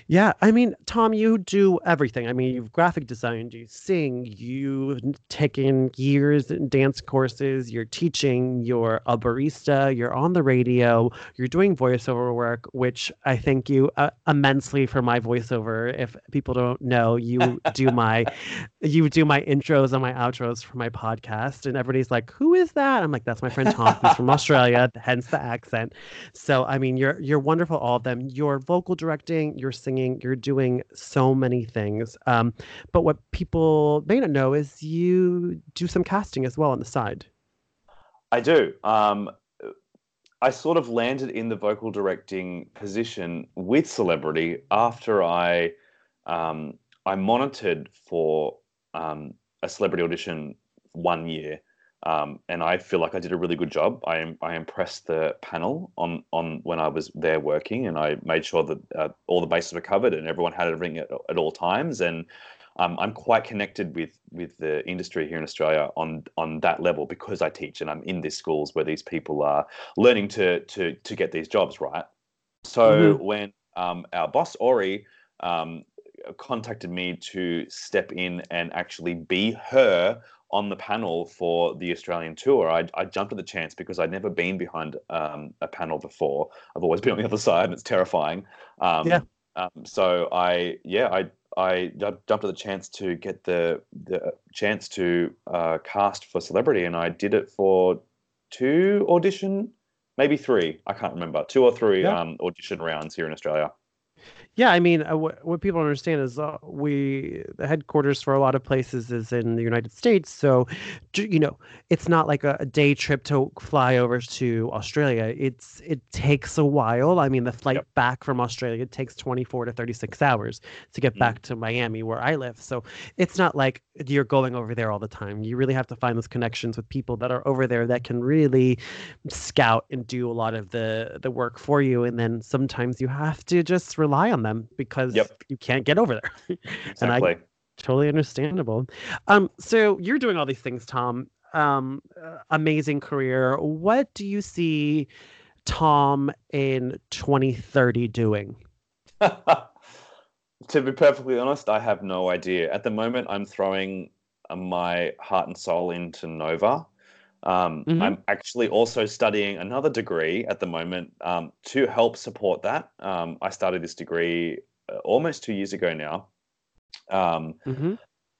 Yeah, I mean, Tom, you do everything. I mean, you've graphic designed, you sing, you've taken years in dance courses, you're teaching, you're a barista, you're on the radio, you're doing voiceover work, which I thank you uh, immensely for my voiceover. If people don't know, you do my you do my intros and my outros for my podcast, and everybody's like, "Who is that?" I'm like, "That's my friend Tom. He's from Australia, hence the accent." So, I mean, you're you're wonderful, all of them. You're vocal directing, you're singing singing, you're doing so many things. Um, but what people may not know is you do some casting as well on the side. I do. Um, I sort of landed in the vocal directing position with Celebrity after I um, I monitored for um, a celebrity audition one year um, and I feel like I did a really good job. I I impressed the panel on on when I was there working, and I made sure that uh, all the bases were covered and everyone had everything at, at all times. And um, I'm quite connected with with the industry here in Australia on on that level because I teach and I'm in these schools where these people are learning to to to get these jobs right. So mm-hmm. when um, our boss Ori um, contacted me to step in and actually be her on the panel for the Australian tour, I, I jumped at the chance because I'd never been behind um, a panel before. I've always been on the other side, and it's terrifying. Um, yeah. Um, so I, yeah, I, I jumped at the chance to get the the chance to uh, cast for Celebrity, and I did it for two audition, maybe three. I can't remember two or three yeah. um, audition rounds here in Australia. Yeah, I mean, uh, what, what people understand is uh, we the headquarters for a lot of places is in the United States, so you know it's not like a, a, day trip to fly over to Australia. It's it takes a while. I mean, the flight yep. back from Australia takes twenty four to thirty six hours to get mm. back to Miami, where I live. So it's not like you're going over there all the time. You really have to find those connections with people that are over there that can really scout and do a lot of the the work for you, and then sometimes you have to just rely on them because yep. you can't get over there. Exactly. and I totally understandable. Um, so you're doing all these things, Tom. Um, uh, amazing career. What do you see Tom in 2030 doing? to be perfectly honest, I have no idea. At the moment, I'm throwing my heart and soul into Nova. Um, mm-hmm. I'm actually also studying another degree at the moment um, to help support that. Um, I started this degree uh, almost two years ago now. Um, mm-hmm.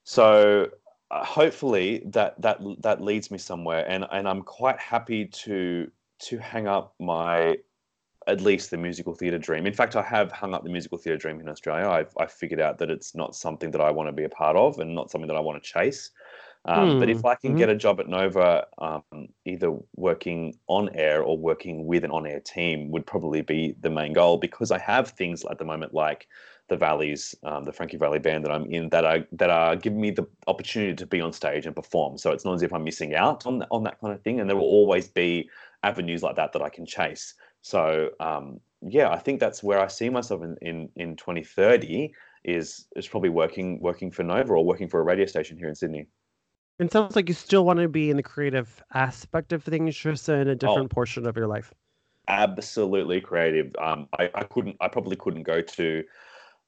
So uh, hopefully that that that leads me somewhere, and and I'm quite happy to to hang up my at least the musical theatre dream. In fact, I have hung up the musical theatre dream in Australia. I've I figured out that it's not something that I want to be a part of, and not something that I want to chase. Um, But if hmm, I can mm-hmm. get a job at Nova, um, either working on air or working with an on air team would probably be the main goal because I have things at the moment like the Valleys, um, the Frankie Valli band that I'm in, that are that are giving me the opportunity to be on stage and perform. So it's not as if I'm missing out on on that kind of thing, and there will always be avenues like that that I can chase. So um, yeah, I think that's where I see myself in in, in 2030 is is probably working working for Nova or working for a radio station here in Sydney. It sounds like you still want to be in the creative aspect of things, just in a oh. different oh, portion of your life. Absolutely creative. Um, I, I couldn't. I probably couldn't go to,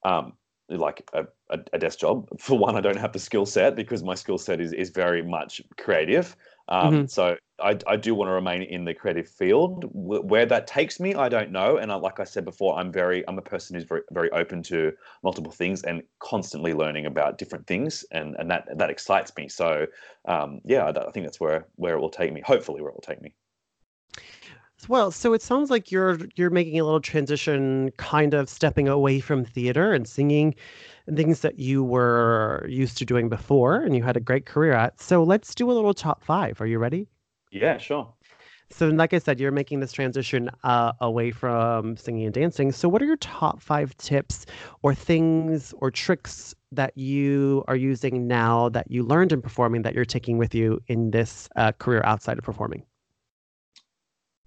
um, like a, a, a, desk job. For one, I don't have the skill set because my skill set is is very much creative. Um, mm-hmm. So I, I do want to remain in the creative field. Where that takes me, I don't know. And I, like I said before, I'm very I'm a person who's very very open to multiple things and constantly learning about different things, and and that that excites me. So um, yeah, I, I think that's where where it will take me. Hopefully, where it will take me. Well, so it sounds like you're you're making a little transition, kind of stepping away from theater and singing and things that you were used to doing before and you had a great career at. So let's do a little top five. Are you ready? Yeah, sure. So, like I said, you're making this transition uh, away from singing and dancing. So, what are your top five tips or things or tricks that you are using now that you learned in performing that you're taking with you in this uh, career outside of performing?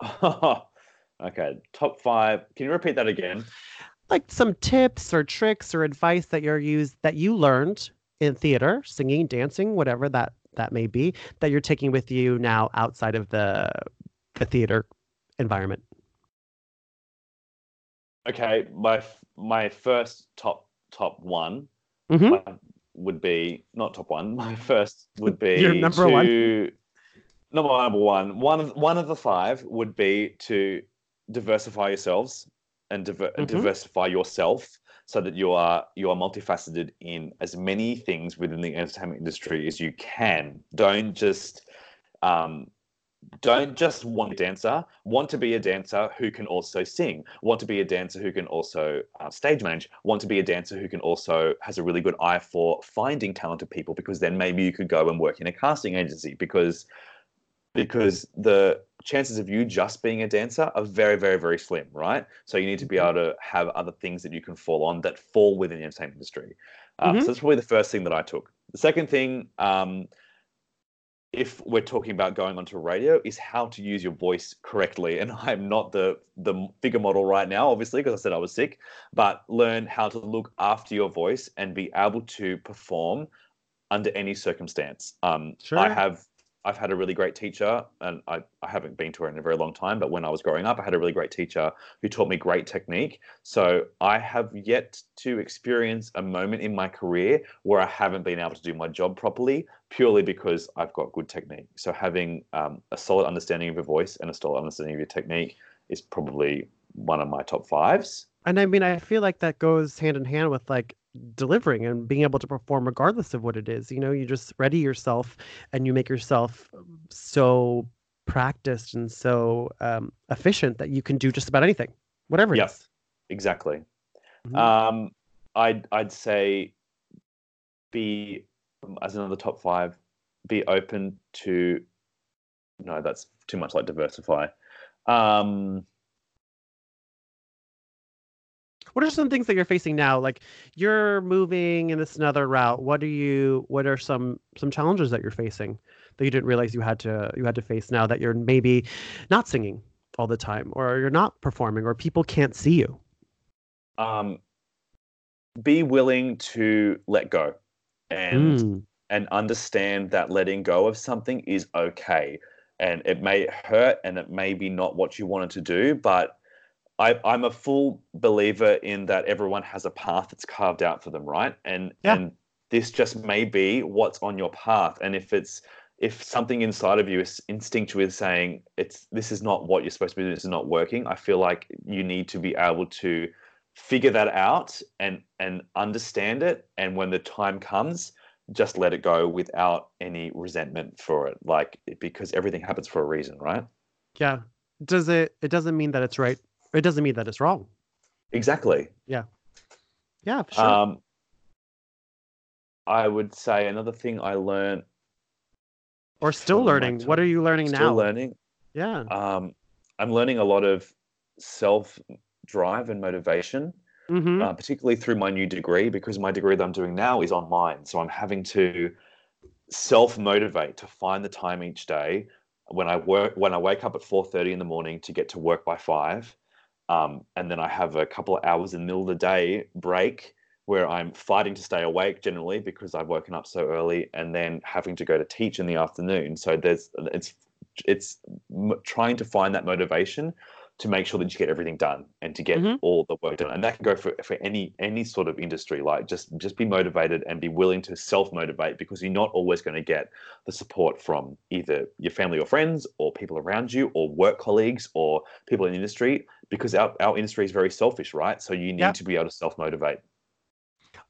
okay, top five. Can you repeat that again? Like some tips or tricks or advice that you're used that you learned in theater, singing, dancing, whatever that that may be, that you're taking with you now outside of the the theater environment. Okay, my my first top top one mm-hmm. would be not top one. My first would be your number to, one. Number one, number one. One of one of the five would be to diversify yourselves and diver- mm-hmm. diversify yourself so that you are you are multifaceted in as many things within the entertainment industry as you can. Don't just um, don't just want a dancer. Want to be a dancer who can also sing. Want to be a dancer who can also uh, stage manage. Want to be a dancer who can also has a really good eye for finding talented people because then maybe you could go and work in a casting agency because because the chances of you just being a dancer are very, very, very slim, right? So you need to be mm-hmm. able to have other things that you can fall on that fall within the entertainment industry. Uh, mm-hmm. So that's probably the first thing that I took. The second thing, um, if we're talking about going onto radio, is how to use your voice correctly. And I'm not the the figure model right now, obviously, because I said I was sick. But learn how to look after your voice and be able to perform under any circumstance. Um, sure. I have I've had a really great teacher, and I, I haven't been to her in a very long time, but when I was growing up, I had a really great teacher who taught me great technique. So I have yet to experience a moment in my career where I haven't been able to do my job properly purely because I've got good technique. So having um, a solid understanding of your voice and a solid understanding of your technique is probably one of my top fives. And I mean, I feel like that goes hand in hand with like delivering and being able to perform regardless of what it is. You know, you just ready yourself and you make yourself um, so practiced and so um, efficient that you can do just about anything, whatever it yep, is. Exactly. Mm-hmm. Um, I'd I'd say be as another top five, be open to. No, that's too much like diversify. Um, what are some things that you're facing now? Like you're moving in this another route. What are you what are some some challenges that you're facing that you didn't realize you had to you had to face now that you're maybe not singing all the time or you're not performing or people can't see you? Um be willing to let go and mm. and understand that letting go of something is okay. And it may hurt and it may be not what you wanted to do but I, am a full believer in that everyone has a path that's carved out for them, right? And yeah. and this just may be what's on your path. And if it's if something inside of you is instinctually saying it's this is not what you're supposed to be doing, this is not working, I feel like you need to be able to figure that out and and understand it. And when the time comes, just let it go without any resentment for it. Like because everything happens for a reason, right? Yeah. Does it it doesn't mean that it's right it doesn't mean that it's wrong. Exactly. Yeah. Yeah, sure. Um, I would say another thing I learned. Or still learning. What are you learning still now? Still learning. Yeah. Um, I'm learning a lot of self drive and motivation, mm-hmm. uh, particularly through my new degree, because my degree that I'm doing now is online. So I'm having to self motivate to find the time each day when I work when I wake up at 4:30 in the morning to get to work by 5 um, and then I have a couple of hours in the middle of the day break where I'm fighting to stay awake generally because I've woken up so early, and then having to go to teach in the afternoon. So there's it's it's trying to find that motivation to make sure that you get everything done and to get mm-hmm. all the work done and that can go for, for any any sort of industry like just just be motivated and be willing to self motivate because you're not always going to get the support from either your family or friends or people around you or work colleagues or people in the industry because our, our industry is very selfish right so you need yep. to be able to self motivate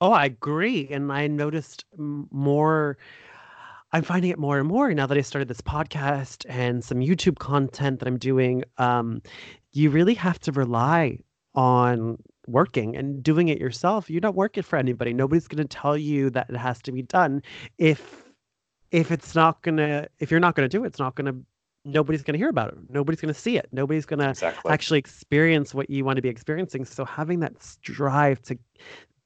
oh i agree and i noticed more I'm finding it more and more now that I started this podcast and some YouTube content that I'm doing. Um, you really have to rely on working and doing it yourself. You're not working for anybody. Nobody's going to tell you that it has to be done. If if it's not gonna, if you're not gonna do it, it's not gonna nobody's going to hear about it. Nobody's going to see it. Nobody's going to Exactly. actually experience what you want to be experiencing. So having that s- drive to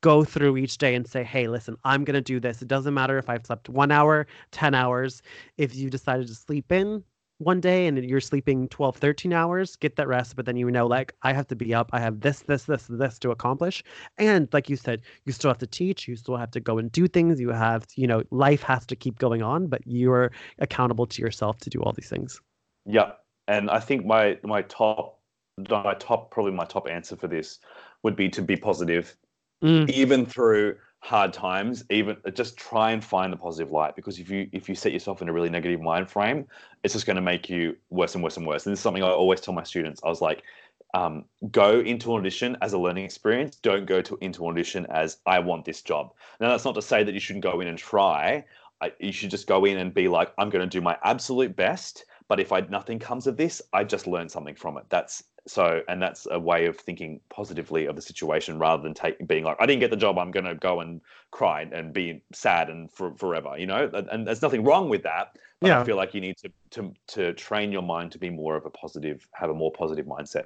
go through each day and say, hey, listen, I'm going to do this. It doesn't matter if I've slept one hour, 10 hours. If you decided to sleep in one day and you're sleeping 12, 13 hours, get that rest. But then you know, like, I have to be up. I have this, this, this, this to accomplish. And like you said, you still have to teach. You still have to go and do things. You have, you know, life has to keep going on, but you're accountable to yourself to do all these things. Yeah, and I think my my top my top probably my top answer for this would be to be positive, Mm, even through hard times. Even just try and find the positive light because if you if you set yourself in a really negative mind frame, it's just going to make you worse and worse and worse. And this is something I always tell my students. I was like. Um, go into audition as a learning experience. Don't go to into audition as I want this job. Now that's not to say that you shouldn't go in and try. I, you should just go in and be like, I'm going to do my absolute best but if I nothing comes of this, I just learned something from it. That's so, and that's a way of thinking positively of the situation rather than take, being like, I didn't get the job, I'm going to go and cry and be sad and for, forever, you know. And, there's nothing wrong with that, but Yeah. I feel like you need to to to train your mind to be more of a positive, have a more positive mindset.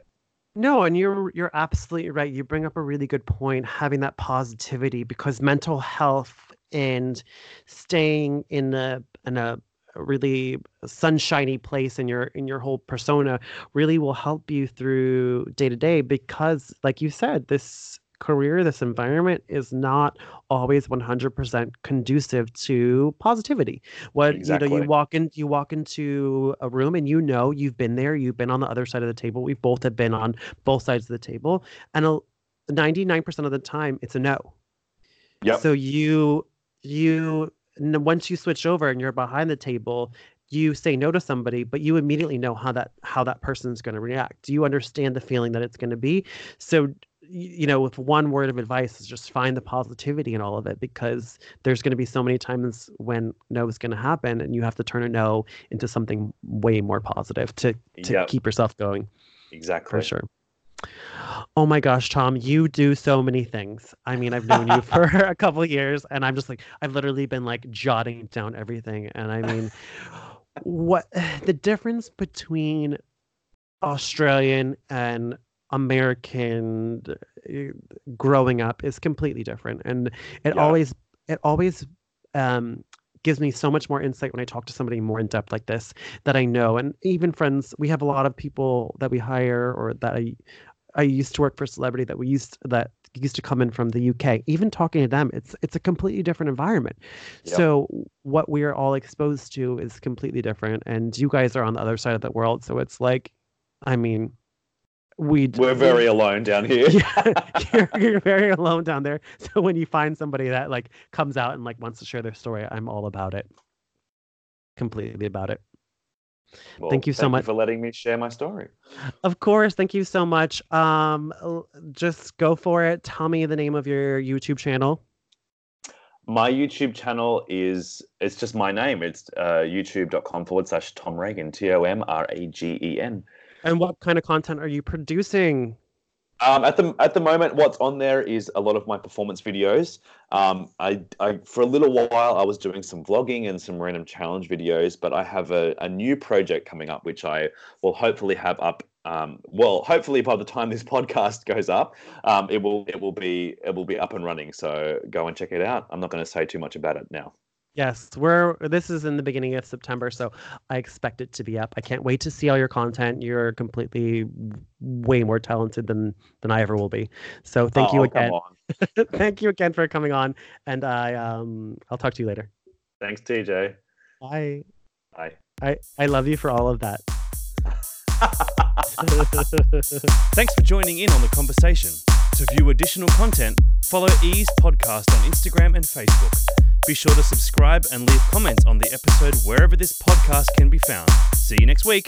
No, and you're you're absolutely right. You bring up a really good point, having that positivity because mental health and staying in a in a really sunshiny place in your in your whole persona really will help you through day to day because like you said, this career, this environment is not always 100% conducive to positivity. What you know, you walk in you walk into a room and you know you've been there, you've been on the other side of the table. We both have been on both sides of the table and a- 99% of the time it's a no Yep. so you you once you switch over and you're behind the table you say no to somebody but you immediately know how that how that person's going to react do you understand the feeling that it's going to be so you know with one word of advice is just find the positivity in all of it because there's going to be so many times when no is going to happen and you have to turn a no into something way more positive to to Yep. keep yourself going Exactly. for sure. Oh my gosh, Tom, you do so many things. I mean, I've known you for a couple of years and I'm just like I've literally been like jotting down everything and I mean what the difference between Australian and American uh, growing up is completely different and it Yeah. always it always um gives me so much more insight when I talk to somebody more in depth like this that I know. And even friends, we have a lot of people that we hire or that I I used to work for a celebrity that we used that used to come in from the UK. Even talking to them, it's it's a completely different environment. Yep. So what we are all exposed to is completely different. And you guys are on the other side of the world. So it's like, I mean, we We're very alone down here. yeah, you're, you're very alone down there. So when you find somebody that like comes out and like wants to share their story, I'm all about it. Completely about it. Well, Thank you so much. for letting me share my story. Of course, thank you so much. Um, just go for it. Tell me the name of your YouTube channel. My YouTube channel is it's just my name. It's uh, youtube.com forward slash Tom Ragen, T O M R A G E N. And what kind of content are you producing? Um, at the at the moment, what's on there is a lot of my performance videos. Um, I, I for a little while I was doing some vlogging and some random challenge videos, but I have a, a new project coming up, which I will hopefully have up. Um, well, hopefully by the time this podcast goes up, um, it will it will be it will be up and running. So go and check it out. I'm not going to say too much about it now. Yes, we're this is in the beginning of September, so I expect it to be up. I can't wait to see all your content. You're completely way more talented than than I ever will be. So thank you Oh, come again. thank you again for coming on, and I um I'll talk to you later. Thanks, TJ. Bye. Bye. I I love you for all of that. Thanks for joining in on the conversation. To view additional content, follow Ease Podcast on Instagram and Facebook. Be sure to subscribe and leave comments on the episode wherever this podcast can be found. See you next week.